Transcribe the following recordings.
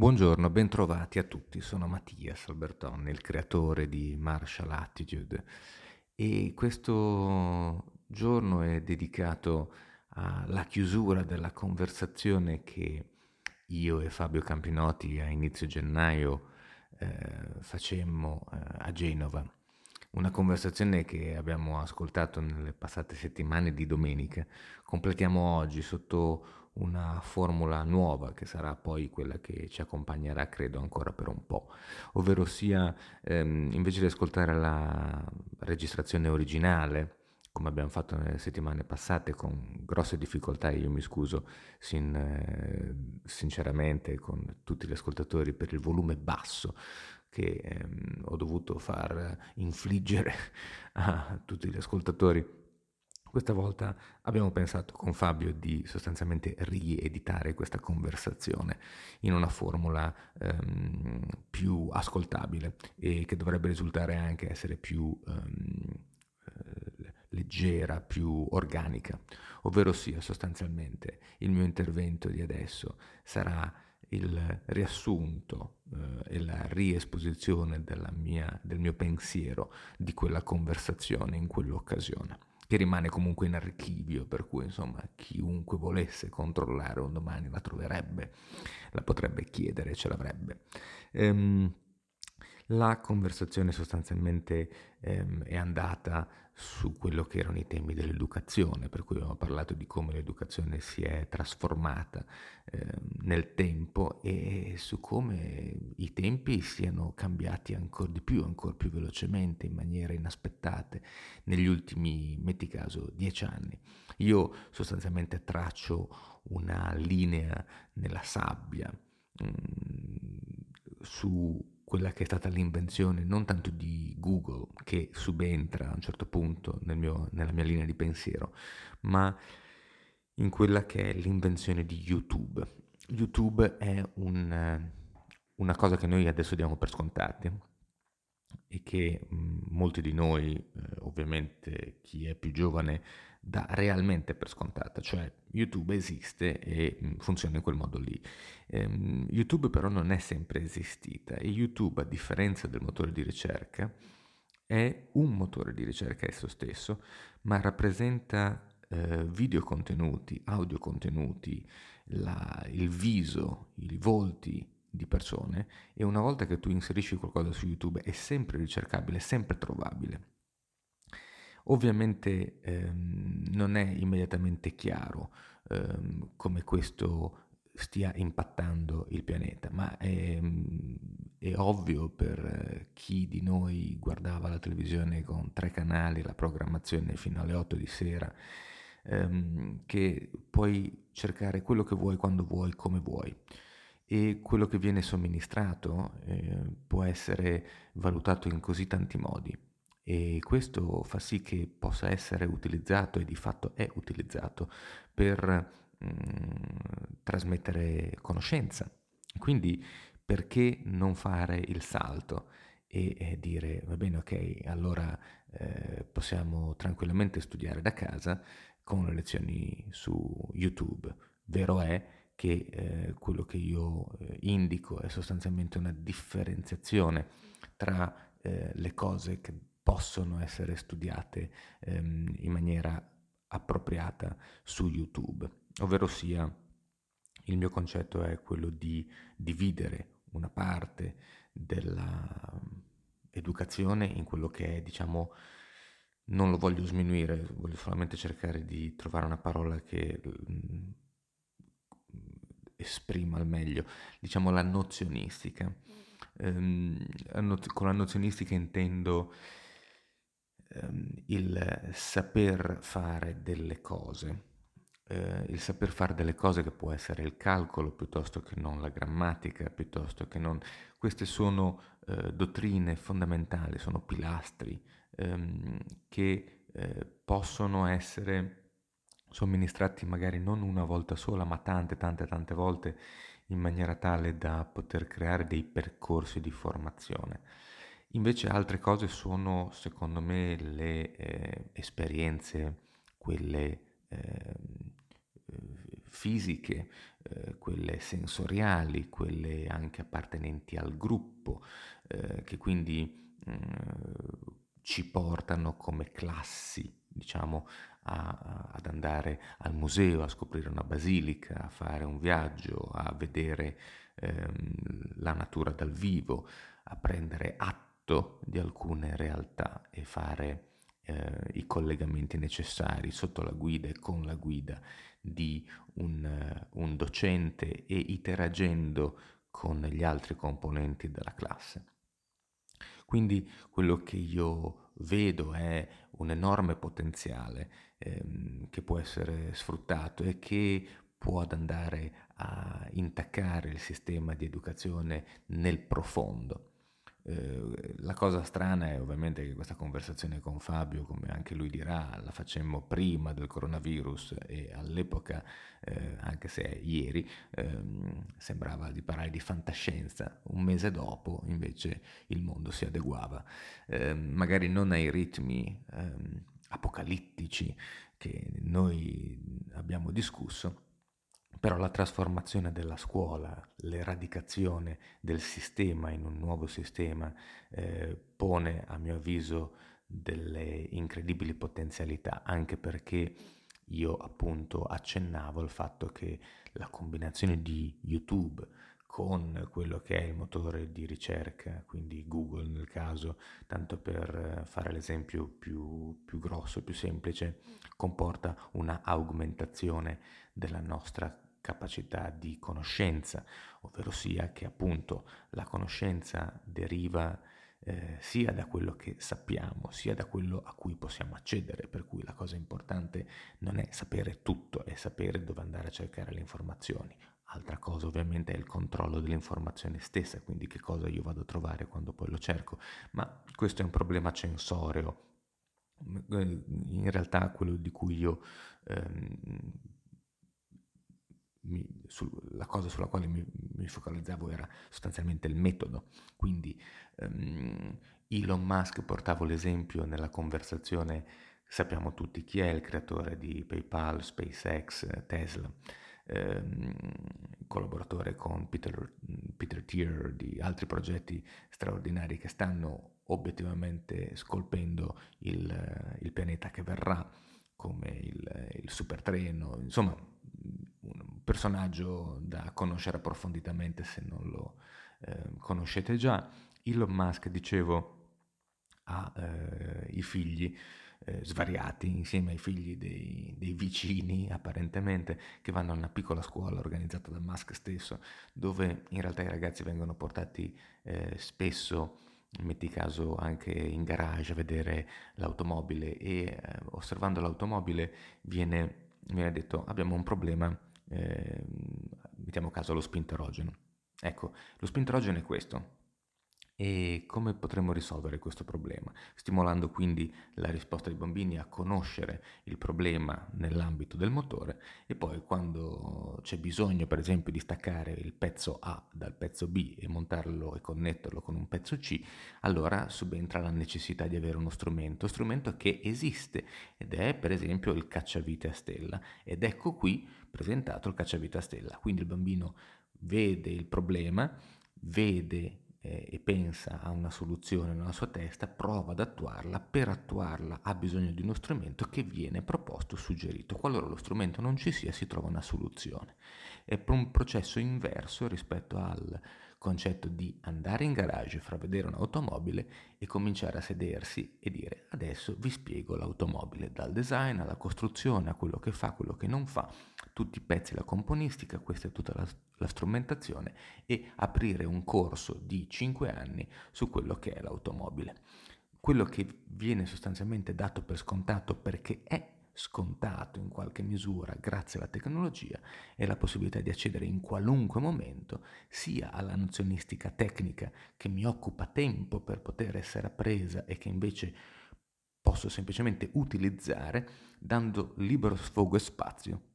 Buongiorno, bentrovati a tutti. Sono Mattias Albertoni, il creatore di Martial Attitude e questo giorno è dedicato alla chiusura della conversazione che io e Fabio Campinotti a inizio gennaio eh, facemmo eh, a Genova. Una conversazione che abbiamo ascoltato nelle passate settimane di domenica. Completiamo oggi sotto una formula nuova che sarà poi quella che ci accompagnerà credo ancora per un po', ovvero sia ehm, invece di ascoltare la registrazione originale come abbiamo fatto nelle settimane passate con grosse difficoltà, io mi scuso sin, eh, sinceramente con tutti gli ascoltatori per il volume basso che ehm, ho dovuto far infliggere a tutti gli ascoltatori questa volta abbiamo pensato con Fabio di sostanzialmente rieditare questa conversazione in una formula ehm, più ascoltabile e che dovrebbe risultare anche essere più ehm, eh, leggera, più organica, ovvero sia sostanzialmente il mio intervento di adesso sarà il riassunto eh, e la riesposizione mia, del mio pensiero di quella conversazione in quell'occasione che rimane comunque in archivio, per cui insomma chiunque volesse controllare un domani la troverebbe, la potrebbe chiedere, ce l'avrebbe. Ehm, la conversazione sostanzialmente ehm, è andata su quello che erano i temi dell'educazione, per cui abbiamo parlato di come l'educazione si è trasformata eh, nel tempo e su come i tempi siano cambiati ancora di più, ancora più velocemente, in maniere inaspettate negli ultimi, metti caso, dieci anni. Io sostanzialmente traccio una linea nella sabbia mh, mm, su quella che è stata l'invenzione non tanto di Google, che subentra a un certo punto nel mio, nella mia linea di pensiero, ma in quella che è l'invenzione di YouTube. YouTube è un, una cosa che noi adesso diamo per scontate e che mh, molti di noi, eh, ovviamente chi è più giovane, dà realmente per scontata, cioè YouTube esiste e mm, funziona in quel modo lì. Ehm, YouTube però non è sempre esistita e YouTube, a differenza del motore di ricerca, è un motore di ricerca esso stesso, ma rappresenta eh, video contenuti, audio contenuti, la, il viso, i volti di persone e una volta che tu inserisci qualcosa su YouTube è sempre ricercabile, è sempre trovabile. Ovviamente ehm, non è immediatamente chiaro ehm, come questo stia impattando il pianeta, ma è, è, ovvio per chi di noi guardava la televisione con tre canali, la programmazione fino alle 8 di sera, ehm, che puoi cercare quello che vuoi, quando vuoi, come vuoi. E quello che viene somministrato eh, può essere valutato in così tanti modi e questo fa sì che possa essere utilizzato e di fatto è utilizzato per mh, mm, trasmettere conoscenza. Quindi perché non fare il salto e, e dire va bene ok, allora eh, possiamo tranquillamente studiare da casa con le lezioni su YouTube. Vero è che eh, quello che io eh, indico è sostanzialmente una differenziazione tra eh, le cose che possono essere studiate ehm, in maniera appropriata su YouTube, ovvero sia il mio concetto è quello di dividere una parte dell'educazione in quello che è, diciamo, non lo voglio sminuire, voglio solamente cercare di trovare una parola che mh, esprima al meglio, diciamo la nozionistica. Um, con la nozionistica intendo Ehm, il saper fare delle cose, eh, il saper fare delle cose che può essere il calcolo piuttosto che non la grammatica, piuttosto che non... Queste sono eh, dottrine fondamentali, sono pilastri ehm, che eh, possono essere somministrati magari non una volta sola, ma tante, tante, tante volte in maniera tale da poter creare dei percorsi di formazione. Invece altre cose sono, secondo me, le eh, esperienze, quelle eh, fisiche, eh, quelle sensoriali, quelle anche appartenenti al gruppo, eh, che quindi mh, mm, ci portano come classi, diciamo, a, ad andare al museo, a scoprire una basilica, a fare un viaggio, a vedere ehm, la natura dal vivo, a prendere atto di alcune realtà e fare eh, i collegamenti necessari sotto la guida e con la guida di un, un docente e interagendo con gli altri componenti della classe. Quindi quello che io vedo è un enorme potenziale ehm, che può essere sfruttato e che può andare a intaccare il sistema di educazione nel profondo. Eh, la cosa strana è ovviamente che questa conversazione con Fabio, come anche lui dirà, la facemmo prima del coronavirus e all'epoca, eh, anche se ieri, ehm, sembrava di parlare di fantascienza. Un mese dopo invece il mondo si adeguava, eh, magari non ai ritmi ehm, apocalittici che noi abbiamo discusso, però la trasformazione della scuola, l'eradicazione del sistema in un nuovo sistema eh, pone a mio avviso delle incredibili potenzialità, anche perché io appunto accennavo al fatto che la combinazione di YouTube con quello che è il motore di ricerca, quindi Google nel caso, tanto per fare l'esempio più, più grosso, più semplice, comporta una augmentazione della nostra capacità di conoscenza, ovvero sia che appunto la conoscenza deriva eh, sia da quello che sappiamo, sia da quello a cui possiamo accedere, per cui la cosa importante non è sapere tutto, è sapere dove andare a cercare le informazioni. Altra cosa ovviamente è il controllo dell'informazione stessa, quindi che cosa io vado a trovare quando poi lo cerco, ma questo è un problema censoreo. In realtà quello di cui io ehm, mi, su, la cosa sulla quale mi, mi, focalizzavo era sostanzialmente il metodo. Quindi um, Elon Musk portavo l'esempio nella conversazione, sappiamo tutti chi è il creatore di PayPal, SpaceX, Tesla, um, collaboratore con Peter, Peter Thier di altri progetti straordinari che stanno obiettivamente scolpendo il, il pianeta che verrà come il, il supertreno, insomma un personaggio da conoscere approfonditamente se non lo eh, conoscete già. Elon Musk, dicevo, ha eh, i figli eh, svariati insieme ai figli dei, dei, vicini apparentemente che vanno a una piccola scuola organizzata da Musk stesso dove in realtà i ragazzi vengono portati eh, spesso metti caso anche in garage a vedere l'automobile e eh, osservando l'automobile viene, viene detto abbiamo un problema eh, mettiamo caso allo spinterogeno. Ecco, lo spinterogeno è questo. E come potremmo risolvere questo problema? Stimolando quindi la risposta dei bambini a conoscere il problema nell'ambito del motore e poi quando c'è bisogno per esempio di staccare il pezzo A dal pezzo B e montarlo e connetterlo con un pezzo C, allora subentra la necessità di avere uno strumento, strumento che esiste ed è per esempio il cacciavite a stella ed ecco qui presentato il cacciavite a stella. Quindi il bambino vede il problema, vede eh, e pensa a una soluzione nella sua testa, prova ad attuarla, per attuarla ha bisogno di uno strumento che viene proposto, suggerito. Qualora lo strumento non ci sia, si trova una soluzione. È un processo inverso rispetto al concetto di andare in garage, far vedere un'automobile e cominciare a sedersi e dire adesso vi spiego l'automobile, dal design alla costruzione, a quello che fa, quello che non fa, tutti i pezzi, la componistica, questa è tutta la, la strumentazione e aprire un corso di 5 anni su quello che è l'automobile. Quello che viene sostanzialmente dato per scontato perché è scontato in qualche misura grazie alla tecnologia è la possibilità di accedere in qualunque momento sia alla nozionistica tecnica che mi occupa tempo per poter essere appresa e che invece posso semplicemente utilizzare dando libero sfogo e spazio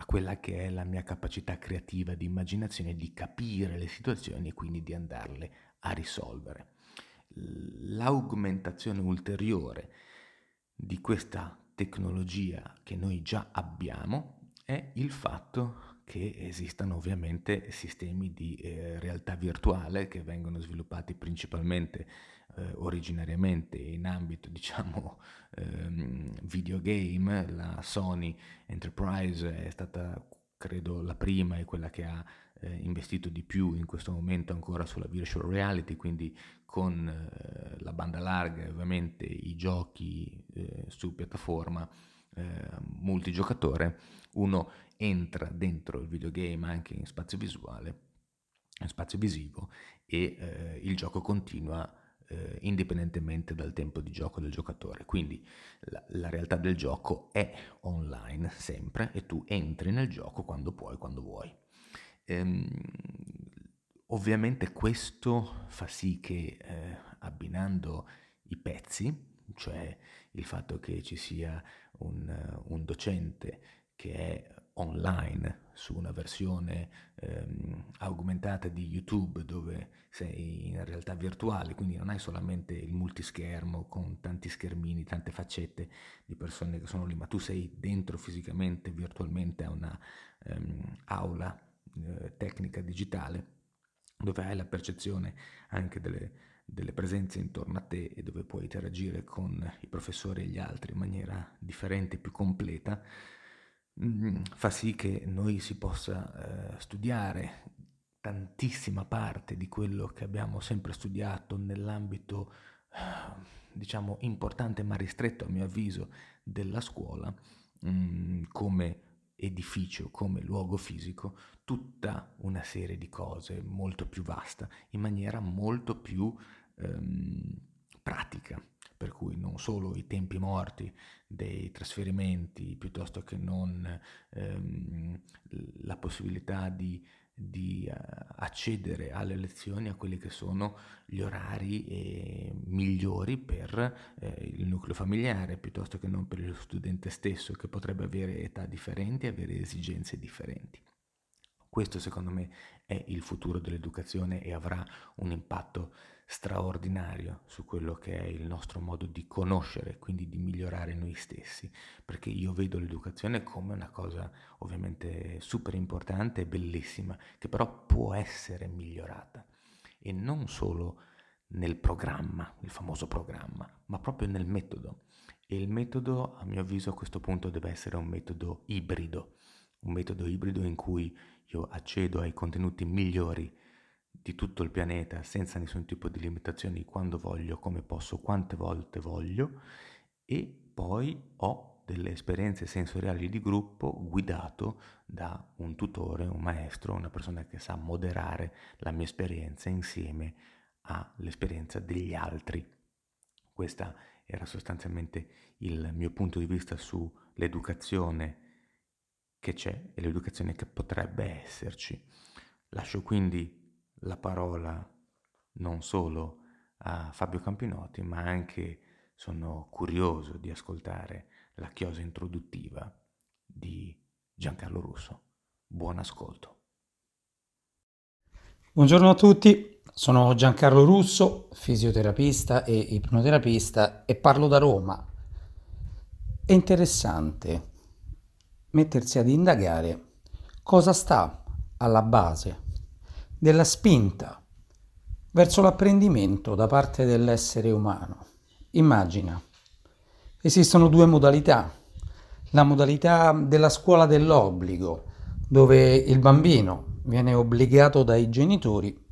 a quella che è la mia capacità creativa di immaginazione di capire le situazioni e quindi di andarle a risolvere. L'augmentazione ulteriore di questa tecnologia che noi già abbiamo è il fatto che esistano ovviamente sistemi di eh, realtà virtuale che vengono sviluppati principalmente eh, originariamente in ambito diciamo ehm, videogame, la Sony Enterprise è stata credo la prima e quella che ha eh, investito di più in questo momento ancora sulla virtual reality, quindi con eh, la banda larga e ovviamente i giochi eh, su piattaforma eh, multigiocatore, uno entra dentro il videogame anche in spazio visuale, in spazio visivo e eh, il gioco continua eh, indipendentemente dal tempo di gioco del giocatore. Quindi la, la, realtà del gioco è online sempre e tu entri nel gioco quando puoi, quando vuoi. Ehm, ovviamente questo fa sì che eh, abbinando i pezzi, cioè il fatto che ci sia un, un docente che è online su una versione ehm, augmentata di YouTube dove sei in realtà virtuale, quindi non hai solamente il multischermo con tanti schermini, tante faccette di persone che sono lì, ma tu sei dentro fisicamente, virtualmente a una ehm, aula eh, tecnica digitale dove hai la percezione anche delle, delle presenze intorno a te e dove puoi interagire con i professori e gli altri in maniera differente, più completa, Mm, fa sì che noi si possa eh, studiare tantissima parte di quello che abbiamo sempre studiato nell'ambito, diciamo, importante ma ristretto a mio avviso della scuola, mh, mm, come edificio, come luogo fisico, tutta una serie di cose molto più vasta, in maniera molto più ehm, pratica per cui non solo i tempi morti dei trasferimenti piuttosto che non ehm, la possibilità di, di uh, accedere alle lezioni a quelli che sono gli orari eh, migliori per eh, il nucleo familiare piuttosto che non per lo studente stesso che potrebbe avere età differenti e avere esigenze differenti. Questo secondo me è il futuro dell'educazione e avrà un impatto straordinario su quello che è il nostro modo di conoscere, quindi di migliorare noi stessi, perché io vedo l'educazione come una cosa ovviamente super importante e bellissima, che però può essere migliorata e non solo nel programma, il famoso programma, ma proprio nel metodo. E il metodo, a mio avviso, a questo punto deve essere un metodo ibrido, un metodo ibrido in cui io accedo ai contenuti migliori di tutto il pianeta senza nessun tipo di limitazioni quando voglio, come posso, quante volte voglio e poi ho delle esperienze sensoriali di gruppo guidato da un tutore, un maestro, una persona che sa moderare la mia esperienza insieme all'esperienza degli altri. Questo era sostanzialmente il mio punto di vista sull'educazione che c'è e l'educazione che potrebbe esserci. Lascio quindi la parola non solo a Fabio Campinotti, ma anche sono curioso di ascoltare la chiosa introduttiva di Giancarlo Russo. Buon ascolto. Buongiorno a tutti, sono Giancarlo Russo, fisioterapista e ipnoterapista e parlo da Roma. È interessante mettersi ad indagare cosa sta alla base della spinta verso l'apprendimento da parte dell'essere umano. Immagina, esistono due modalità. La modalità della scuola dell'obbligo, dove il bambino viene obbligato dai genitori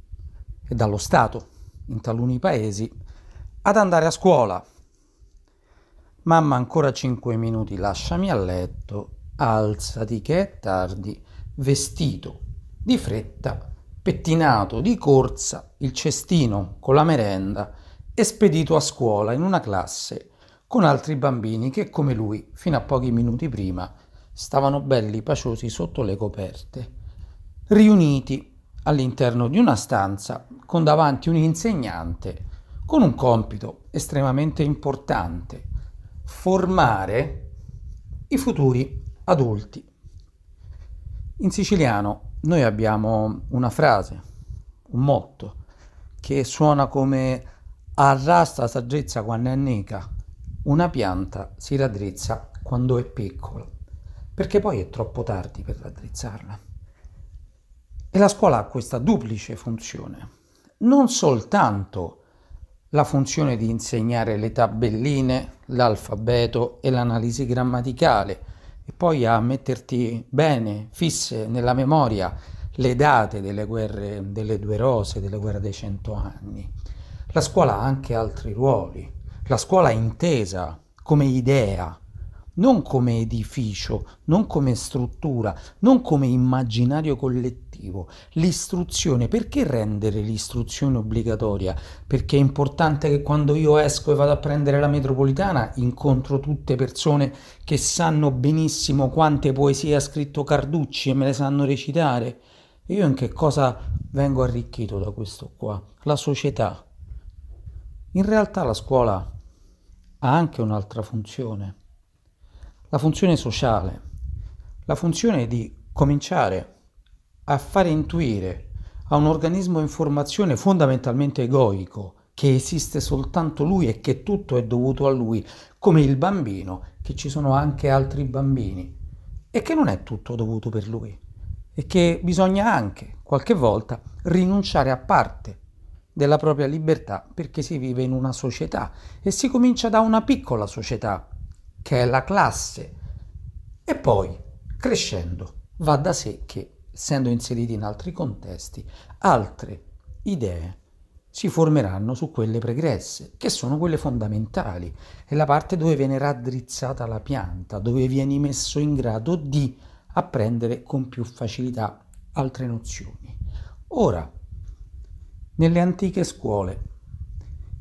e dallo Stato, in taluni paesi, ad andare a scuola. Mamma ancora 5 minuti, lasciami a letto, alzati che è tardi, vestito, di fretta pettinato di corsa il cestino con la merenda e spedito a scuola in una classe con altri bambini che come lui fino a pochi minuti prima stavano belli paciosi sotto le coperte, riuniti all'interno di una stanza con davanti un insegnante con un compito estremamente importante, formare i futuri adulti. In siciliano noi abbiamo una frase, un motto, che suona come arrasta saggezza quando è nica, una pianta si raddrizza quando è piccola. perché poi è troppo tardi per raddrizzarla. E la scuola ha questa duplice funzione, non soltanto la funzione di insegnare le tabelline, l'alfabeto e l'analisi grammaticale e poi a metterti bene, fisse nella memoria le date delle guerre delle due rose, delle guerre dei cento anni. La scuola ha anche altri ruoli. La scuola è intesa come idea, non come edificio, non come struttura, non come immaginario collettivo. L'istruzione, perché rendere l'istruzione obbligatoria? Perché è importante che quando io esco e vado a prendere la metropolitana incontro tutte persone che sanno benissimo quante poesie ha scritto Carducci e me le sanno recitare. E io in che cosa vengo arricchito da questo qua? La società. In realtà la scuola ha anche un'altra funzione la funzione sociale, la funzione di cominciare a fare intuire a un organismo in formazione fondamentalmente egoico che esiste soltanto lui e che tutto è dovuto a lui, come il bambino, che ci sono anche altri bambini e che non è tutto dovuto per lui e che bisogna anche qualche volta rinunciare a parte della propria libertà perché si vive in una società e si comincia da una piccola società che è la classe. E poi, crescendo, va da sé che, essendo inseriti in altri contesti, altre idee si formeranno su quelle pregresse, che sono quelle fondamentali. È la parte dove viene raddrizzata la pianta, dove vieni messo in grado di apprendere con più facilità altre nozioni. Ora, nelle antiche scuole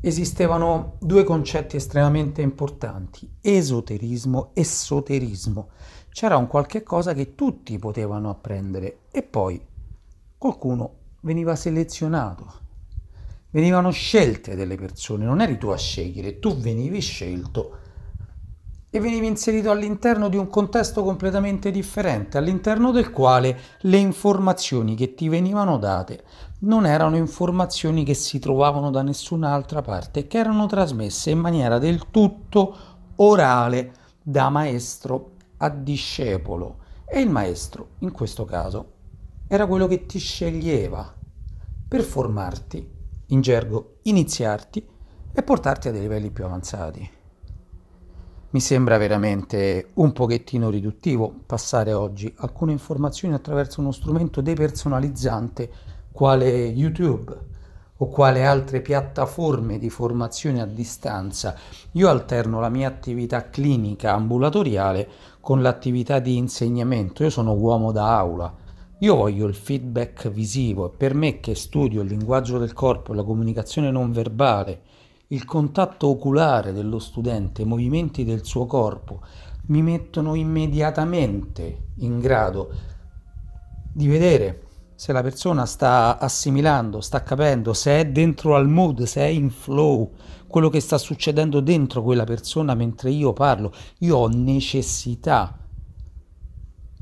esistevano due concetti estremamente importanti, esoterismo e soterismo. C'era un qualche cosa che tutti potevano apprendere e poi qualcuno veniva selezionato. Venivano scelte delle persone, non eri tu a scegliere, tu venivi scelto e venivi inserito all'interno di un contesto completamente differente, all'interno del quale le informazioni che ti venivano date non erano informazioni che si trovavano da nessun'altra parte, che erano trasmesse in maniera del tutto orale da maestro a discepolo. E il maestro, in questo caso, era quello che ti sceglieva per formarti, in gergo iniziarti e portarti a dei livelli più avanzati. Mi sembra veramente un pochettino riduttivo passare oggi alcune informazioni attraverso uno strumento depersonalizzante quale YouTube o quale altre piattaforme di formazione a distanza. Io alterno la mia attività clinica ambulatoriale con l'attività di insegnamento. Io sono uomo da aula. Io voglio il feedback visivo e per me che studio il linguaggio del corpo e la comunicazione non verbale il contatto oculare dello studente, i movimenti del suo corpo, mi mettono immediatamente in grado di vedere se la persona sta assimilando, sta capendo, se è dentro al mood, se è in flow, quello che sta succedendo dentro quella persona mentre io parlo. Io ho necessità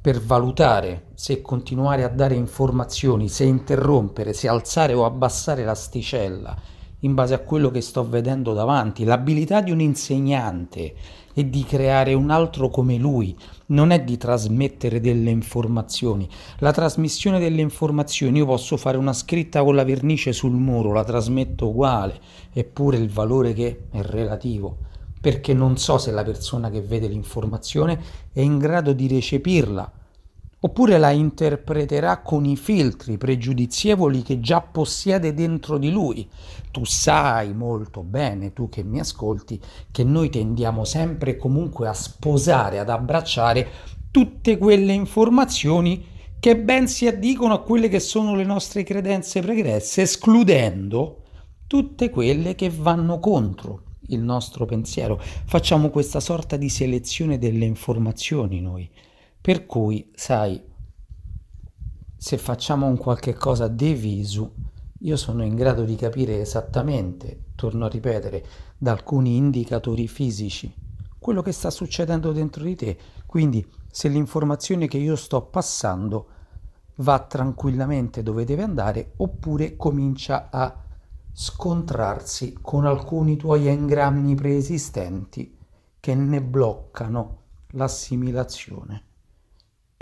per valutare se continuare a dare informazioni, se interrompere, se alzare o abbassare l'asticella in base a quello che sto vedendo davanti. L'abilità di un insegnante è di creare un altro come lui, non è di trasmettere delle informazioni. La trasmissione delle informazioni, io posso fare una scritta con la vernice sul muro, la trasmetto uguale, eppure il valore che è relativo, perché non so se la persona che vede l'informazione è in grado di recepirla oppure la interpreterà con i filtri pregiudizievoli che già possiede dentro di lui. Tu sai molto bene, tu che mi ascolti, che noi tendiamo sempre comunque a sposare, ad abbracciare tutte quelle informazioni che ben si addicono a quelle che sono le nostre credenze pregresse, escludendo tutte quelle che vanno contro il nostro pensiero. Facciamo questa sorta di selezione delle informazioni noi. Per cui, sai, se facciamo un qualche cosa de visu, io sono in grado di capire esattamente, torno a ripetere, da alcuni indicatori fisici, quello che sta succedendo dentro di te. Quindi, se l'informazione che io sto passando va tranquillamente dove deve andare, oppure comincia a scontrarsi con alcuni tuoi engrammi preesistenti che ne bloccano l'assimilazione.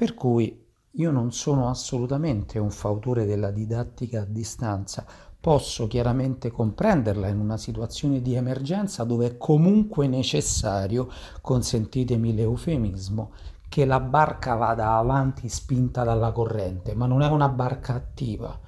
Per cui io non sono assolutamente un fautore della didattica a distanza, posso chiaramente comprenderla in una situazione di emergenza dove è comunque necessario, consentitemi l'eufemismo, che la barca vada avanti spinta dalla corrente, ma non è una barca attiva.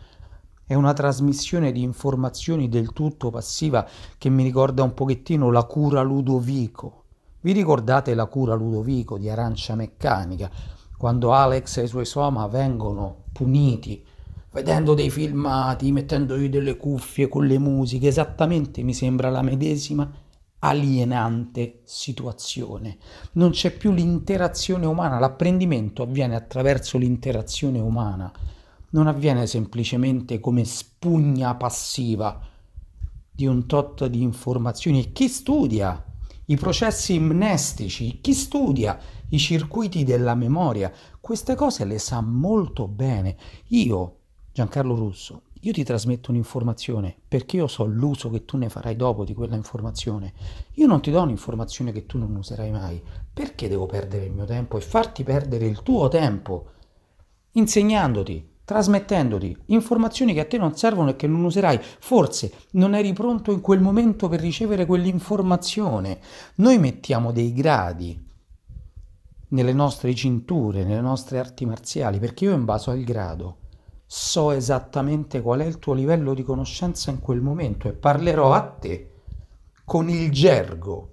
È una trasmissione di informazioni del tutto passiva che mi ricorda un pochettino la cura Ludovico. Vi ricordate la cura Ludovico di Arancia Meccanica, quando Alex e i suoi soma vengono puniti vedendo dei filmati, mettendogli delle cuffie con le musiche, esattamente mi sembra la medesima alienante situazione. Non c'è più l'interazione umana, l'apprendimento avviene attraverso l'interazione umana, non avviene semplicemente come spugna passiva di un tot di informazioni. Chi studia i processi mnestici, chi studia i circuiti della memoria, queste cose le sa molto bene. Io Giancarlo Russo, io ti trasmetto un'informazione perché io so l'uso che tu ne farai dopo di quella informazione. Io non ti do un'informazione che tu non userai mai. Perché devo perdere il mio tempo e farti perdere il tuo tempo? Insegnandoti, trasmettendoti informazioni che a te non servono e che non userai. Forse non eri pronto in quel momento per ricevere quell'informazione. Noi mettiamo dei gradi nelle nostre cinture, nelle nostre arti marziali, perché io in base al grado so esattamente qual è il tuo livello di conoscenza in quel momento e parlerò a te con il gergo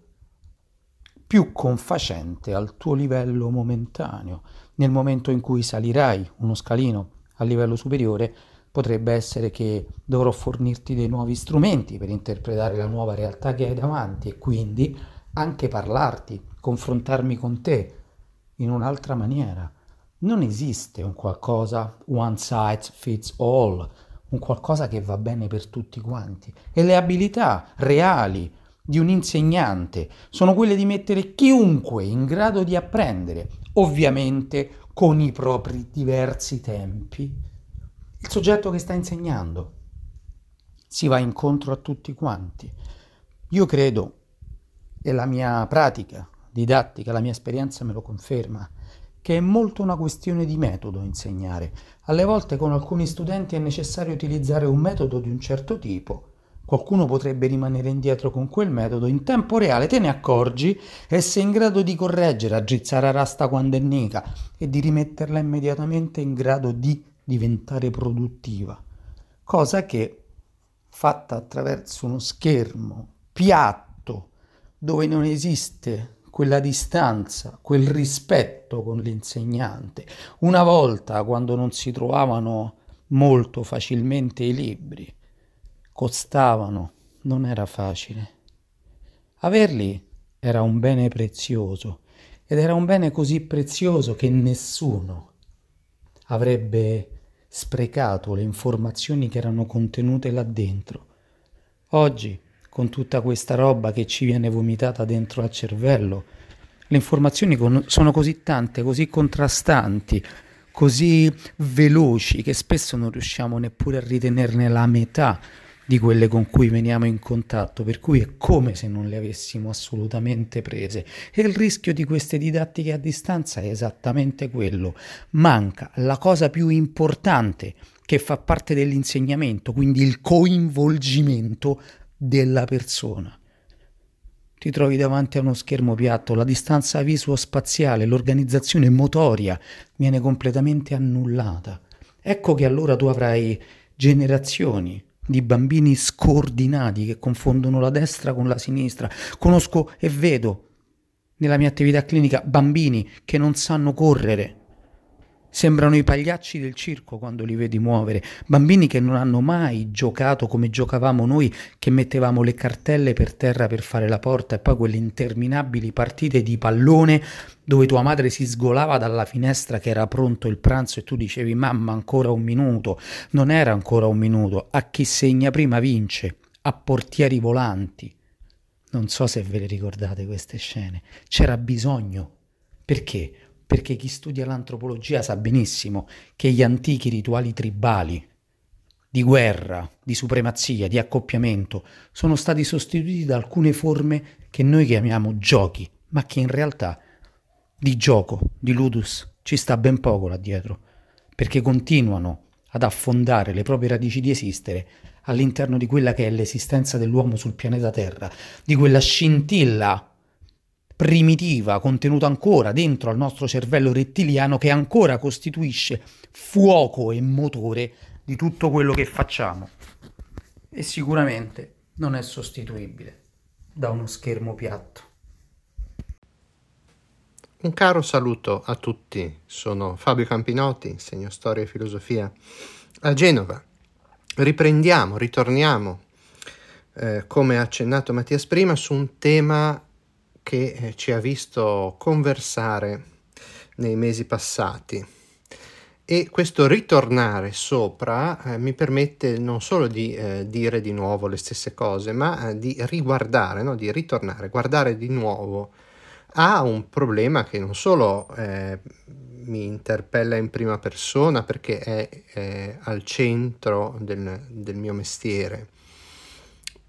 più confacente al tuo livello momentaneo. Nel momento in cui salirai uno scalino a livello superiore, potrebbe essere che dovrò fornirti dei nuovi strumenti per interpretare la nuova realtà che hai davanti e quindi anche parlarti, confrontarmi con te in un'altra maniera non esiste un qualcosa one size fits all, un qualcosa che va bene per tutti quanti. E le abilità reali di un insegnante sono quelle di mettere chiunque in grado di apprendere, ovviamente con i propri diversi tempi, il soggetto che sta insegnando. Si va incontro a tutti quanti. Io credo, e la mia pratica didattica, la mia esperienza me lo conferma, che è molto una questione di metodo insegnare. Alle volte con alcuni studenti è necessario utilizzare un metodo di un certo tipo. Qualcuno potrebbe rimanere indietro con quel metodo, in tempo reale te ne accorgi e sei in grado di correggere, addrizzare a rasta quando è nica e di rimetterla immediatamente in grado di diventare produttiva. Cosa che, fatta attraverso uno schermo piatto, dove non esiste quella distanza, quel rispetto con l'insegnante. Una volta, quando non si trovavano molto facilmente i libri, costavano, non era facile. Averli era un bene prezioso ed era un bene così prezioso che nessuno avrebbe sprecato le informazioni che erano contenute là dentro. Oggi con tutta questa roba che ci viene vomitata dentro al cervello. Le informazioni con- sono così tante, così contrastanti, così veloci che spesso non riusciamo neppure a ritenerne la metà di quelle con cui veniamo in contatto, per cui è come se non le avessimo assolutamente prese. E il rischio di queste didattiche a distanza è esattamente quello. Manca la cosa più importante che fa parte dell'insegnamento, quindi il coinvolgimento della persona. Ti trovi davanti a uno schermo piatto, la distanza visuo-spaziale, l'organizzazione motoria viene completamente annullata. Ecco che allora tu avrai generazioni di bambini scordinati che confondono la destra con la sinistra. Conosco e vedo nella mia attività clinica bambini che non sanno correre, Sembrano i pagliacci del circo quando li vedi muovere, bambini che non hanno mai giocato come giocavamo noi, che mettevamo le cartelle per terra per fare la porta e poi quelle interminabili partite di pallone dove tua madre si sgolava dalla finestra che era pronto il pranzo e tu dicevi mamma ancora un minuto. Non era ancora un minuto, a chi segna prima vince, a portieri volanti. Non so se ve le ricordate queste scene. C'era bisogno. Perché? Perché chi studia l'antropologia sa benissimo che gli antichi rituali tribali di guerra, di supremazia, di accoppiamento sono stati sostituiti da alcune forme che noi chiamiamo giochi, ma che in realtà di gioco, di ludus ci sta ben poco là dietro, perché continuano ad affondare le proprie radici di esistere all'interno di quella che è l'esistenza dell'uomo sul pianeta Terra, di quella scintilla primitiva contenuta ancora dentro al nostro cervello rettiliano che ancora costituisce fuoco e motore di tutto quello che facciamo. E sicuramente non è sostituibile da uno schermo piatto. Un caro saluto a tutti, sono Fabio Campinotti, insegno storia e filosofia a Genova. Riprendiamo, ritorniamo, eh, come ha accennato Mattias prima, su un tema che eh, ci ha visto conversare nei mesi passati. E questo ritornare sopra eh, mi permette non solo di eh, dire di nuovo le stesse cose, ma eh, di riguardare, no? di ritornare, guardare di nuovo ha un problema che non solo eh, mi interpella in prima persona perché è, è al centro del, del, mio mestiere,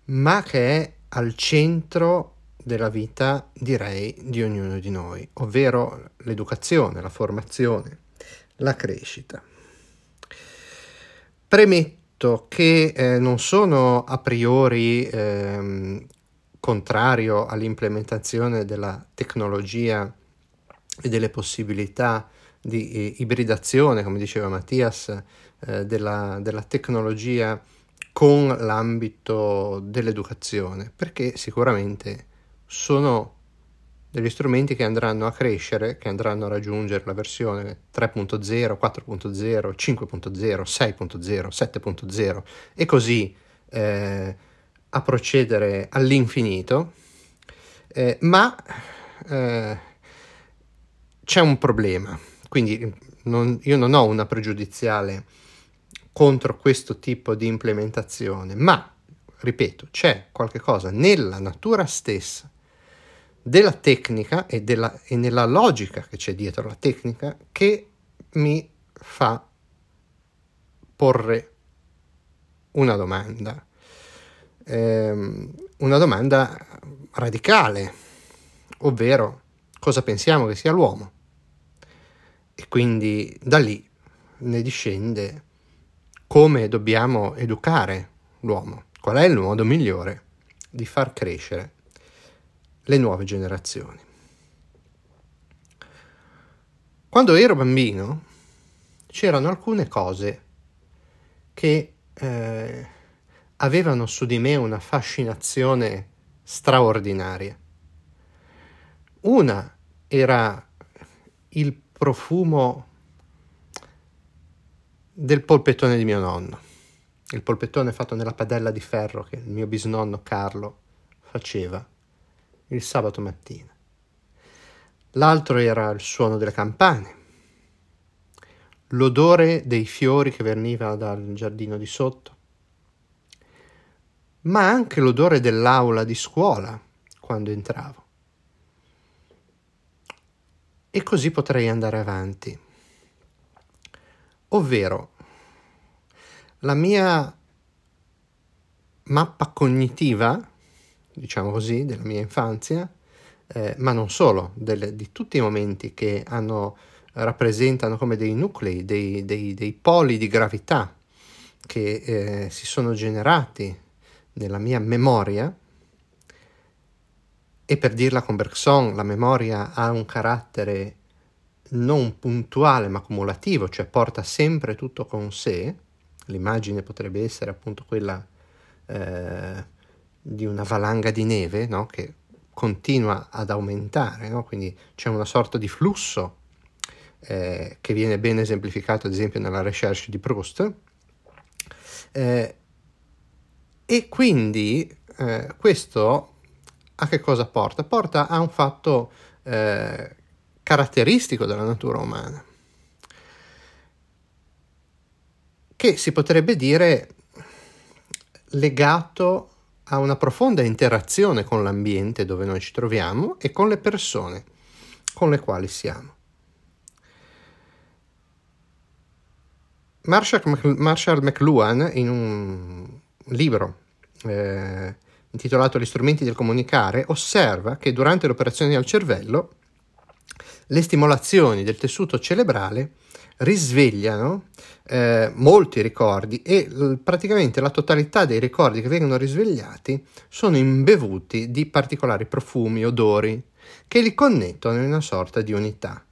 ma che è al centro della vita, direi, di ognuno di noi, ovvero l'educazione, la formazione, la crescita. Premetto che eh, non sono a priori eh, contrario all'implementazione della tecnologia e delle possibilità di eh, ibridazione, come diceva Mattias, eh, della, della tecnologia con l'ambito dell'educazione, perché sicuramente sono degli strumenti che andranno a crescere, che andranno a raggiungere la versione 3.0, 4.0, 5.0, 6.0, 7.0 e così eh, a procedere all'infinito, eh, ma eh, c'è un problema, quindi non, io non ho una pregiudiziale contro questo tipo di implementazione, ma, ripeto, c'è qualcosa nella natura stessa della tecnica e, della, e nella logica che c'è dietro la tecnica che mi fa porre una domanda ehm, una domanda radicale, ovvero cosa pensiamo che sia l'uomo. E quindi da lì ne discende come dobbiamo educare l'uomo, qual è il modo migliore di far crescere le nuove generazioni. Quando ero bambino c'erano alcune cose che eh, avevano su di me una fascinazione straordinaria. Una era il profumo del polpettone di mio nonno, il polpettone fatto nella padella di ferro che il mio bisnonno Carlo faceva il sabato mattina. L'altro era il suono delle campane, l'odore dei fiori che veniva dal giardino di sotto, ma anche l'odore dell'aula di scuola quando entravo. E così potrei andare avanti. Ovvero, la mia mappa cognitiva, diciamo così, della mia infanzia, eh, ma non solo, delle, di tutti i momenti che hanno, rappresentano come dei nuclei, dei, dei, dei poli di gravità che eh, si sono generati nella mia memoria, e per dirla con Bergson, la memoria ha un carattere non puntuale ma cumulativo, cioè porta sempre tutto con sé, l'immagine potrebbe essere appunto quella eh, di una valanga di neve no? che continua ad aumentare, no? quindi c'è una sorta di flusso eh, che viene ben esemplificato ad esempio nella recherche di Proust, eh, e quindi eh, questo a che cosa porta? Porta a un fatto eh, caratteristico della natura umana, che si potrebbe dire legato a una profonda interazione con l'ambiente dove noi ci troviamo e con le persone con le quali siamo. Marshall, McLuhan in un libro eh, intitolato Gli strumenti del comunicare, osserva che durante le operazioni al cervello le stimolazioni del tessuto cerebrale risvegliano eh, molti ricordi e l- praticamente la totalità dei ricordi che vengono risvegliati sono imbevuti di particolari profumi, odori che li connettono in una sorta di unità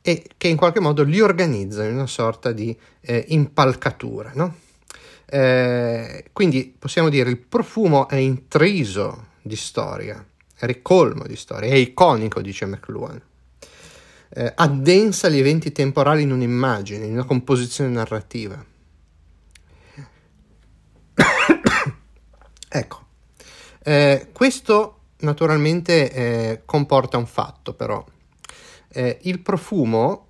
e che in qualche modo li organizzano in una sorta di eh, impalcatura. No? Eh, quindi possiamo dire il profumo è intriso di storia, è ricolmo di storia, è iconico, dice McLuhan eh, addensa gli eventi temporali in un'immagine, in una composizione narrativa. ecco, eh, questo naturalmente eh, comporta un fatto però. Eh, il profumo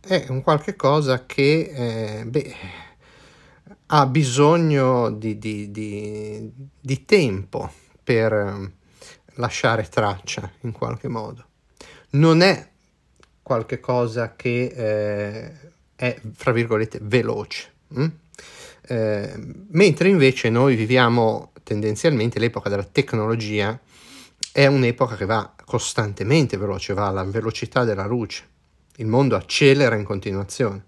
è un qualche cosa che eh, beh, ha bisogno di, di, di, di tempo per eh, lasciare traccia in qualche modo. Non è qualche cosa che eh, è, fra virgolette, veloce. Hm? Eh, mentre invece noi viviamo tendenzialmente l'epoca della tecnologia, è un'epoca che va costantemente veloce, va alla velocità della luce. Il mondo accelera in continuazione,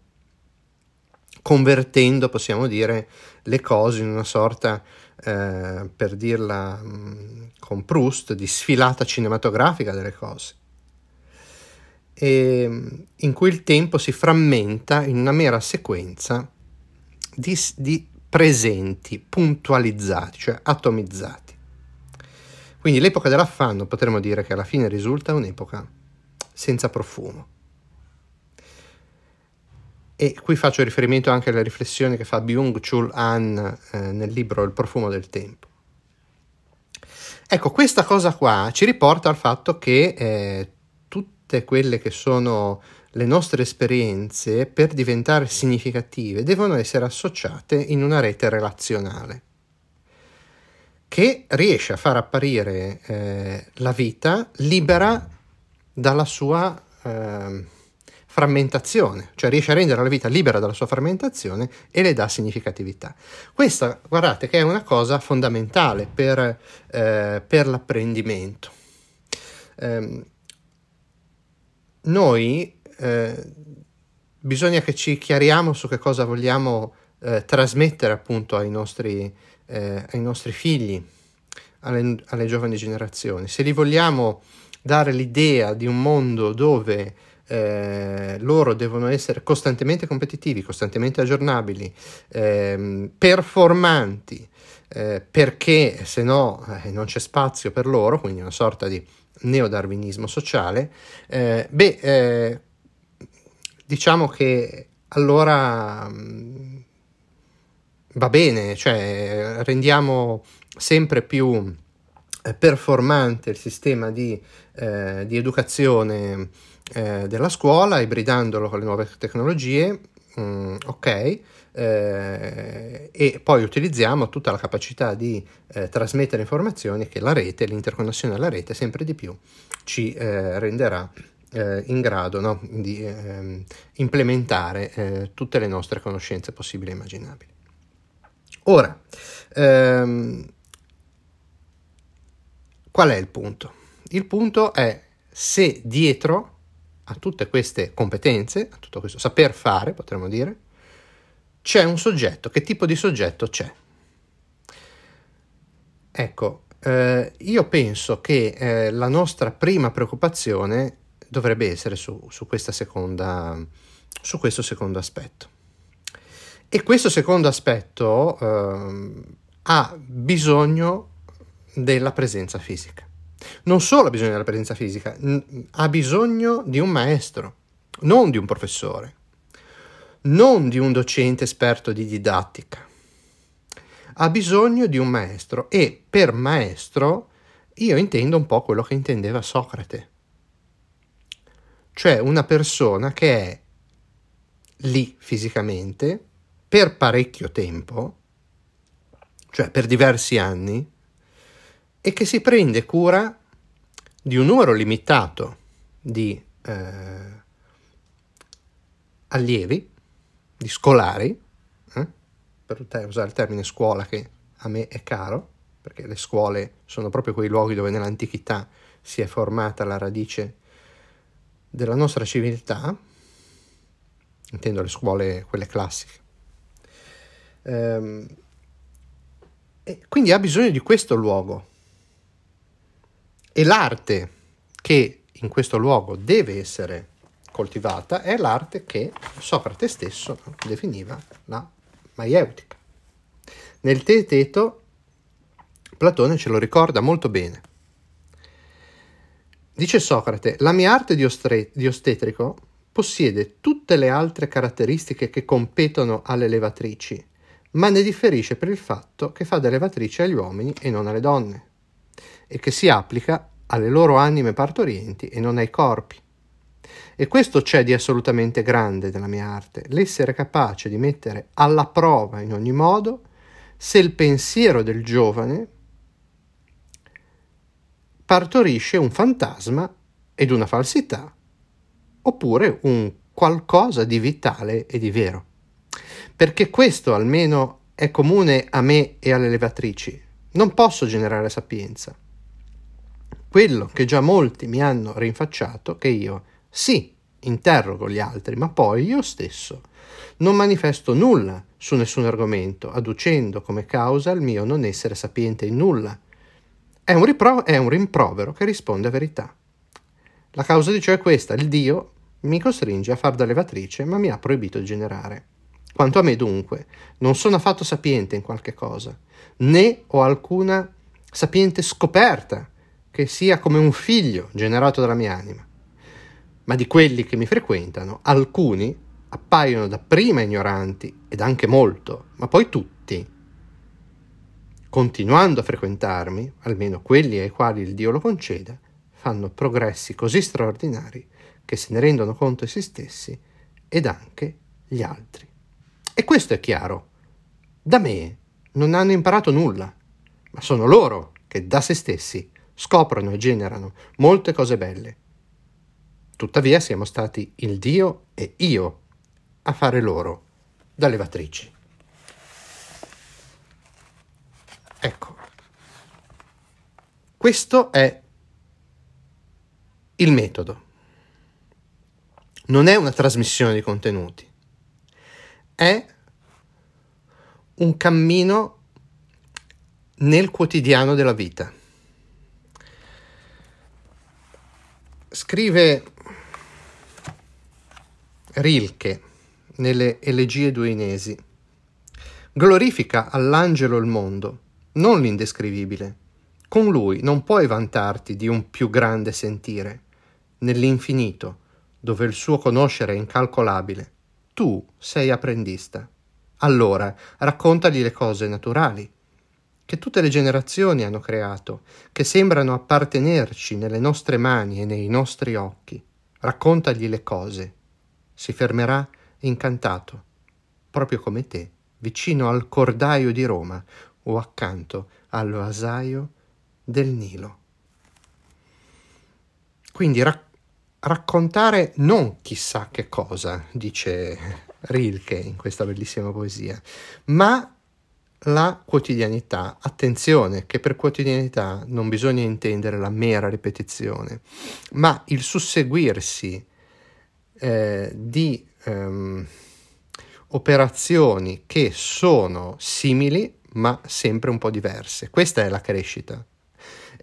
convertendo, possiamo dire, le cose in una sorta, eh, per dirla mh, mm, con Proust, di sfilata cinematografica delle cose in cui il tempo si frammenta in una mera sequenza di, di presenti puntualizzati, cioè atomizzati. Quindi l'epoca dell'affanno potremmo dire che alla fine risulta un'epoca senza profumo. E qui faccio riferimento anche alle riflessioni che fa Byung-Chul Han eh, nel libro Il profumo del tempo. Ecco, questa cosa qua ci riporta al fatto che eh, tutte quelle che sono le nostre esperienze, per diventare significative, devono essere associate in una rete relazionale che riesce a far apparire eh, la vita libera dalla sua eh, frammentazione, cioè riesce a rendere la vita libera dalla sua frammentazione e le dà significatività. Questa, guardate, che è una cosa fondamentale per, eh, per l'apprendimento. Um, noi eh, bisogna che ci chiariamo su che cosa vogliamo eh, trasmettere appunto ai nostri, eh, ai nostri figli, alle, alle, giovani generazioni. Se li vogliamo dare l'idea di un mondo dove eh, loro devono essere costantemente competitivi, costantemente aggiornabili, ehm, performanti, eh, perché se no eh, non c'è spazio per loro, quindi una sorta di neodarwinismo sociale, eh, beh, eh, diciamo che allora mh, mm, va bene, cioè rendiamo sempre più eh, performante il sistema di, eh, di educazione eh, della scuola, ibridandolo con le nuove tecnologie, mm, ok, eh, e poi utilizziamo tutta la capacità di eh, trasmettere informazioni che la rete, l'interconnessione alla rete sempre di più ci eh, renderà eh, in grado no, di ehm, implementare eh, tutte le nostre conoscenze possibili e immaginabili. Ora, ehm, qual è il punto? Il punto è se dietro a tutte queste competenze, a tutto questo saper fare, potremmo dire, c'è un soggetto. Che tipo di soggetto c'è? Ecco, eh, io penso che eh, la nostra prima preoccupazione dovrebbe essere su, su, seconda, su questo secondo aspetto. E questo secondo aspetto eh, ha bisogno della presenza fisica. Non solo ha bisogno della presenza fisica, ha bisogno di un maestro, non di un professore non di un docente esperto di didattica. Ha bisogno di un maestro e per maestro io intendo un po' quello che intendeva Socrate, cioè una persona che è lì fisicamente per parecchio tempo, cioè per diversi anni, e che si prende cura di un numero limitato di eh, allievi di scolari, eh? per usare il termine scuola che a me è caro, perché le scuole sono proprio quei luoghi dove nell'antichità si è formata la radice della nostra civiltà, intendo le scuole, quelle classiche, ehm, e quindi ha bisogno di questo luogo. E l'arte che in questo luogo deve essere coltivata è l'arte che Socrate stesso definiva la maieutica. Nel Teeteto Platone ce lo ricorda molto bene. Dice Socrate, la mia arte di, ostre- di ostetrico possiede tutte le altre caratteristiche che competono alle levatrici, ma ne differisce per il fatto che fa da levatrice agli uomini e non alle donne, e che si applica alle loro anime partorienti e non ai corpi. E questo c'è di assolutamente grande nella mia arte, l'essere capace di mettere alla prova in ogni modo se il pensiero del giovane partorisce un fantasma ed una falsità, oppure un qualcosa di vitale e di vero. Perché questo almeno è comune a me e alle levatrici. Non posso generare sapienza. Quello che già molti mi hanno rinfacciato, che io sì, interrogo gli altri, ma poi io stesso non manifesto nulla su nessun argomento, adducendo come causa il mio non essere sapiente in nulla. È un, ripro- è un rimprovero che risponde a verità. La causa di ciò è questa, il Dio mi costringe a far da levatrice, ma mi ha proibito di generare. Quanto a me dunque, non sono affatto sapiente in qualche cosa, né ho alcuna sapiente scoperta che sia come un figlio generato dalla mia anima ma di quelli che mi frequentano, alcuni appaiono dapprima ignoranti ed anche molto, ma poi tutti, continuando a frequentarmi, almeno quelli ai quali il Dio lo conceda, fanno progressi così straordinari che se ne rendono conto essi stessi ed anche gli altri. E questo è chiaro. Da me non hanno imparato nulla, ma sono loro che da se stessi scoprono e generano molte cose belle Tuttavia siamo stati il Dio e io a fare loro da levatrici. Ecco, questo è il metodo. Non è una trasmissione di contenuti, è un cammino nel quotidiano della vita. Scrive Rilke nelle Elegie duinesi. Glorifica all'angelo il mondo, non l'indescrivibile. Con lui non puoi vantarti di un più grande sentire, nell'infinito, dove il suo conoscere è incalcolabile. Tu sei apprendista. Allora raccontagli le cose naturali, che tutte le generazioni hanno creato, che sembrano appartenerci nelle nostre mani e nei nostri occhi. Raccontagli le cose si fermerà incantato, proprio come te, vicino al cordaio di Roma o accanto all'oasaio del Nilo. Quindi ra- raccontare non chissà che cosa, dice Rilke in questa bellissima poesia, ma la quotidianità. Attenzione che per quotidianità non bisogna intendere la mera ripetizione, ma il susseguirsi eh, di ehm, operazioni che sono simili ma sempre un po' diverse. Questa è la crescita.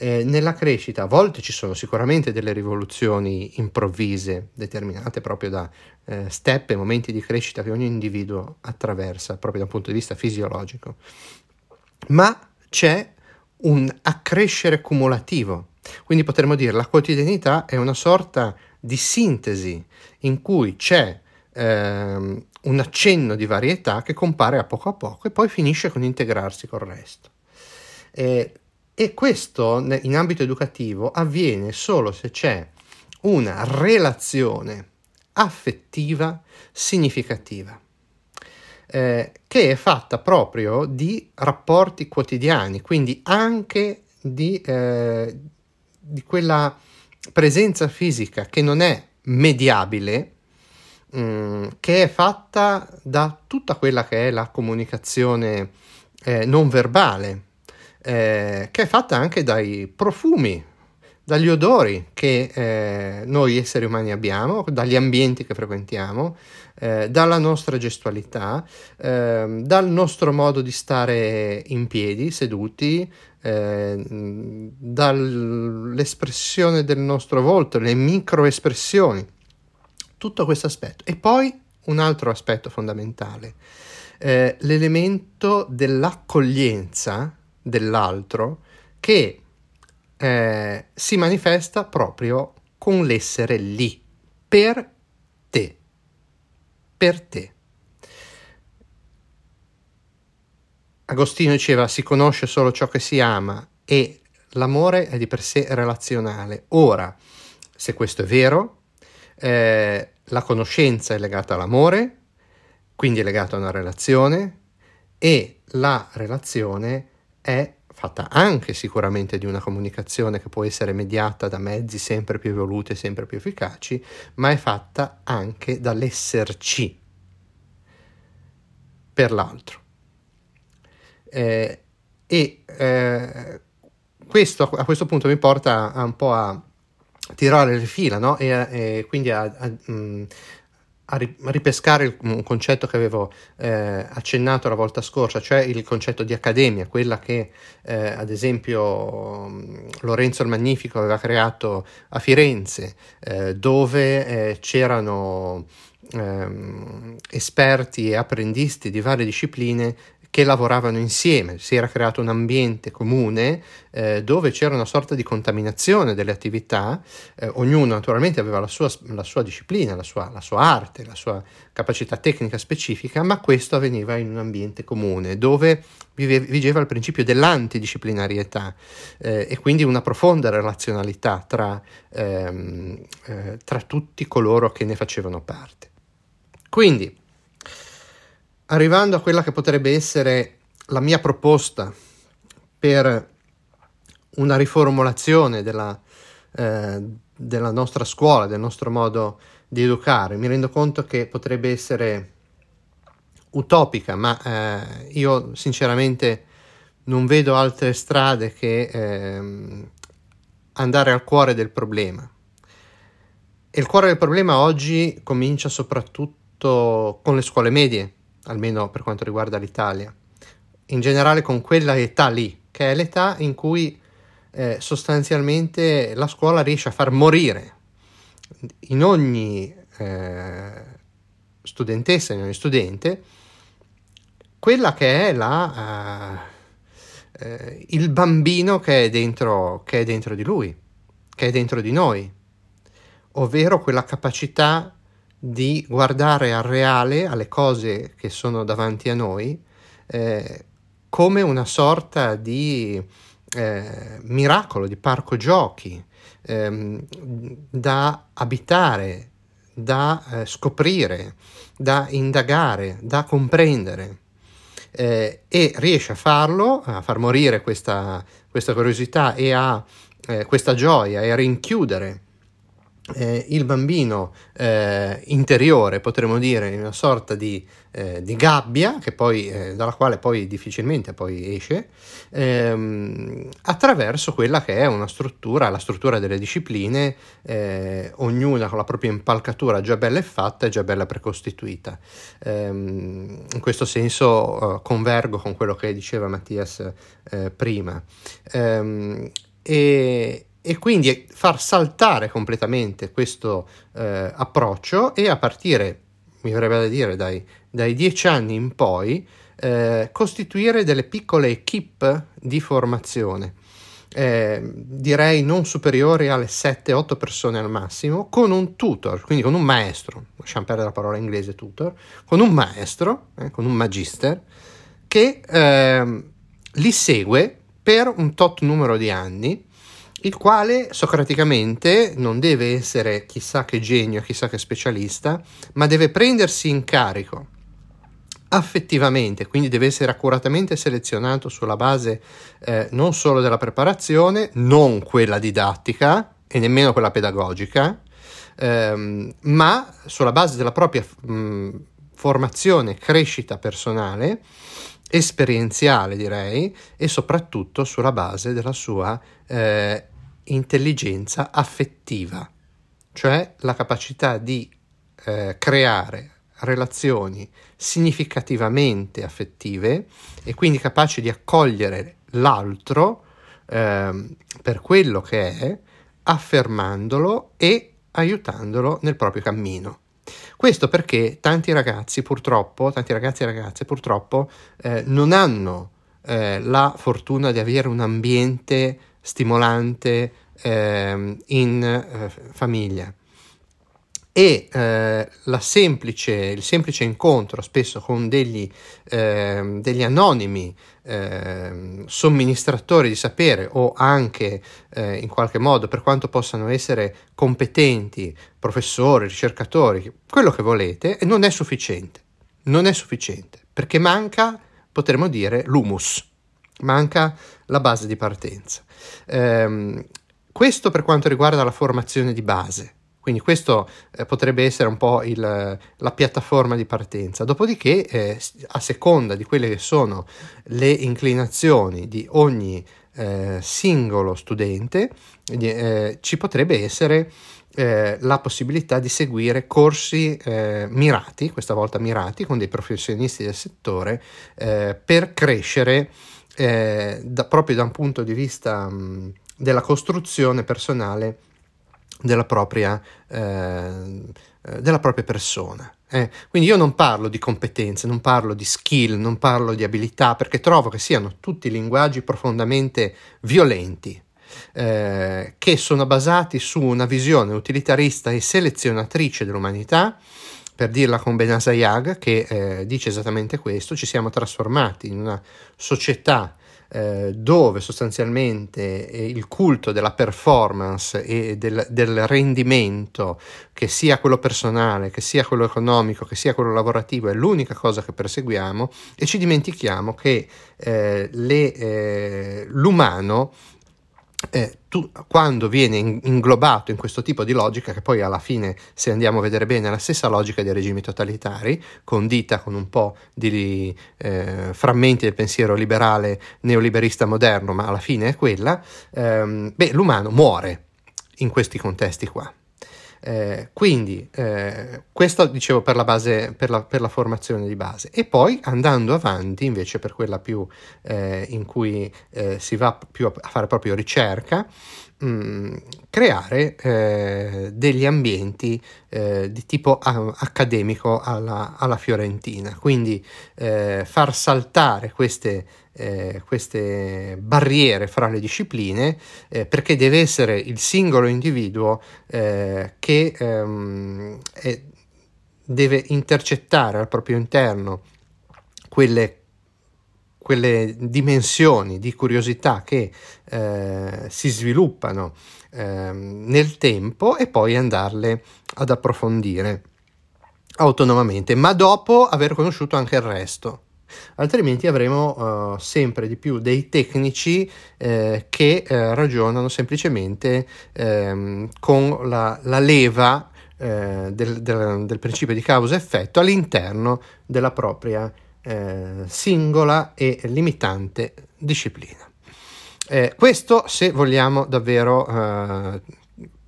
Eh, nella crescita a volte ci sono sicuramente delle rivoluzioni improvvise, determinate proprio da eh, step e momenti di crescita che ogni individuo attraversa, proprio da un punto di vista fisiologico, ma c'è un accrescere cumulativo. Quindi potremmo dire la quotidianità è una sorta di sintesi in cui c'è ehm, un accenno di varietà che compare a poco a poco e poi finisce con integrarsi col resto. Eh, e questo in ambito educativo avviene solo se c'è una relazione affettiva significativa. Eh, che è fatta proprio di rapporti quotidiani, quindi anche di, eh, di quella presenza fisica che non è mediabile, mh, mm, che è fatta da tutta quella che è la comunicazione eh, non verbale, eh, che è fatta anche dai profumi dagli odori che eh, noi esseri umani abbiamo, dagli ambienti che frequentiamo, eh, dalla nostra gestualità, eh, dal nostro modo di stare in piedi, seduti, eh, dall'espressione del nostro volto, le microespressioni, tutto questo aspetto. E poi un altro aspetto fondamentale, eh, l'elemento dell'accoglienza dell'altro che eh, si manifesta proprio con l'essere lì, per te, per te. Agostino diceva si conosce solo ciò che si ama e l'amore è di per sé relazionale. Ora, se questo è vero, eh, la conoscenza è legata all'amore, quindi è legata a una relazione e la relazione è fatta anche sicuramente di una comunicazione che può essere mediata da mezzi sempre più evoluti e sempre più efficaci, ma è fatta anche dall'esserci per l'altro. Eh, e eh, questo a questo punto mi porta a, un po' a tirare le fila, no? E, e quindi a, a, mh, a ripescare un concetto che avevo eh, accennato la volta scorsa, cioè il concetto di accademia, quella che eh, ad esempio Lorenzo il Magnifico aveva creato a Firenze, eh, dove eh, c'erano ehm, esperti e apprendisti di varie discipline che lavoravano insieme, si era creato un ambiente comune eh, dove c'era una sorta di contaminazione delle attività, eh, ognuno naturalmente aveva la sua, la sua disciplina, la sua, la sua, arte, la sua capacità tecnica specifica, ma questo avveniva in un ambiente comune dove vive, vigeva il principio dell'antidisciplinarietà eh, e quindi una profonda relazionalità tra, ehm, eh, tra tutti coloro che ne facevano parte. Quindi, arrivando a quella che potrebbe essere la mia proposta per una riformulazione della, eh, della nostra scuola, del nostro modo di educare. Mi rendo conto che potrebbe essere utopica, ma eh, io sinceramente non vedo altre strade che eh, andare al cuore del problema. E il cuore del problema oggi comincia soprattutto con le scuole medie, almeno per quanto riguarda l'Italia, in generale con quella età lì, che è l'età in cui eh, sostanzialmente la scuola riesce a far morire in ogni eh, studentessa, in ogni studente, quella che è la, uh, uh, il bambino che è, dentro, che è dentro di lui, che è dentro di noi, ovvero quella capacità di guardare al reale, alle cose che sono davanti a noi, eh, come una sorta di eh, miracolo, di parco giochi, ehm, da abitare, da eh, scoprire, da indagare, da comprendere. Eh, e riesce a farlo, a far morire questa, questa curiosità e a eh, questa gioia e a rinchiudere eh, il bambino eh, interiore, potremmo dire, in una sorta di, eh, di gabbia, poi, eh, dalla quale poi difficilmente poi esce, ehm, attraverso quella che è una struttura, la struttura delle discipline, eh, ognuna con la propria impalcatura già bella e fatta e già bella precostituita. Ehm, in questo senso eh, convergo con quello che diceva Mattias prima. Ehm, e, e quindi far saltare completamente questo eh, approccio e a partire, mi verrebbe da dire, dai, dai dieci anni in poi, eh, costituire delle piccole equip di formazione. Eh, direi non superiori alle 7-8 persone al massimo, con un tutor, quindi con un maestro, lasciamo perdere la parola inglese tutor, con un maestro, eh, con un magister, che eh, li segue per un tot numero di anni il quale socraticamente non deve essere chissà che genio, chissà che specialista, ma deve prendersi in carico affettivamente, quindi deve essere accuratamente selezionato sulla base eh, non solo della preparazione, non quella didattica e nemmeno quella pedagogica, ehm, ma sulla base della propria mh, formazione, crescita personale, esperienziale direi, e soprattutto sulla base della sua eh, intelligenza affettiva, cioè la capacità di eh, creare relazioni significativamente affettive e quindi capaci di accogliere l'altro eh, per quello che è, affermandolo e aiutandolo nel proprio cammino. Questo perché tanti ragazzi purtroppo, tanti ragazzi e ragazze purtroppo eh, non hanno eh, la fortuna di avere un ambiente stimolante eh, in famiglia e eh, semplice, il semplice incontro spesso con degli, eh, degli anonimi eh, somministratori di sapere o anche eh, in qualche modo per quanto possano essere competenti, professori, ricercatori, quello che volete, non è sufficiente. Non è sufficiente perché manca, potremmo dire, l'humus, manca la base di partenza. Ehm, questo per quanto riguarda la formazione di base. Quindi questo eh, potrebbe essere un po' il, la piattaforma di partenza. Dopodiché, eh, a seconda di quelle che sono le inclinazioni di ogni eh, singolo studente, eh, ci potrebbe essere eh, la possibilità di seguire corsi eh, mirati, questa volta mirati, con dei professionisti del settore, per crescere da, proprio da un punto di vista mh, della costruzione personale della propria, eh, della propria persona. Eh. Quindi io non parlo di competenze, non parlo di skill, non parlo di abilità, perché trovo che siano tutti linguaggi profondamente violenti, eh, che sono basati su una visione utilitarista e selezionatrice dell'umanità, per dirla con Benasayag, che eh, dice esattamente questo, ci siamo trasformati in una società eh, dove sostanzialmente eh, il culto della performance e del, del, rendimento, che sia quello personale, che sia quello economico, che sia quello lavorativo, è l'unica cosa che perseguiamo e ci dimentichiamo che eh, le, eh, l'umano eh, tu, quando viene in, inglobato in questo tipo di logica, che poi alla fine, se andiamo a vedere bene, è la stessa logica dei regimi totalitari, condita con un po' di eh, frammenti del pensiero liberale neoliberista moderno, ma alla fine è quella, ehm, beh, l'umano muore in questi contesti qua. Eh, quindi eh, questo dicevo per la, base, per, la, per la, formazione di base. E poi andando avanti invece per quella più eh, in cui eh, si va più a fare proprio ricerca mm, creare eh, degli ambienti eh, di tipo a- accademico alla, alla, Fiorentina. Quindi far saltare queste eh, queste barriere fra le discipline eh, perché deve essere il singolo individuo eh, che ehm, è, deve intercettare al proprio interno quelle, quelle dimensioni di curiosità che eh, si sviluppano ehm, nel tempo e poi andarle ad approfondire autonomamente, ma dopo aver conosciuto anche il resto. Altrimenti avremo uh, sempre di più dei tecnici eh, che eh, ragionano semplicemente ehm, con la, la leva eh, del, del, del, principio di causa-effetto all'interno della propria eh, singola e limitante disciplina. Eh, questo se vogliamo davvero eh,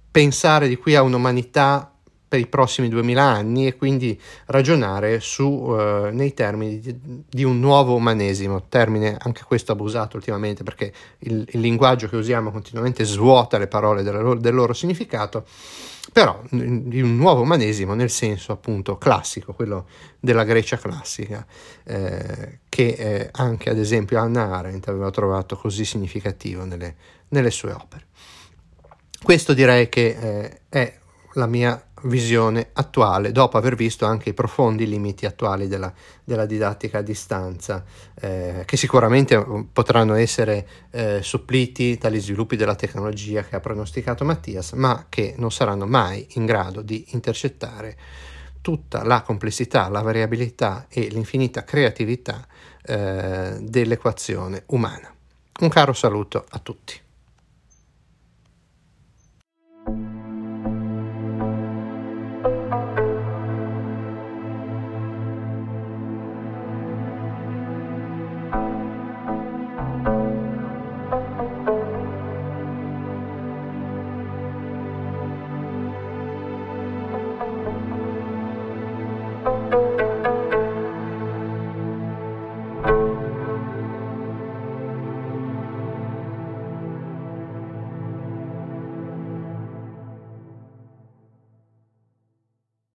pensare di qui a un'umanità per i prossimi 2000 anni e quindi ragionare su, uh, nei termini di, di, un nuovo umanesimo, termine anche questo abusato ultimamente perché il, il linguaggio che usiamo continuamente svuota le parole loro, del loro significato, però di un nuovo umanesimo nel senso appunto classico, quello della Grecia classica, eh, che eh, anche ad esempio Anna Arendt aveva trovato così significativo nelle, nelle sue opere. Questo direi che eh, è la mia visione attuale, dopo aver visto anche i profondi limiti attuali della, della didattica a distanza, eh, che sicuramente mm, potranno essere eh, suppliti dagli sviluppi della tecnologia che ha pronosticato Mattias, ma che non saranno mai in grado di intercettare tutta la complessità, la variabilità e l'infinita creatività eh, dell'equazione umana. Un caro saluto a tutti.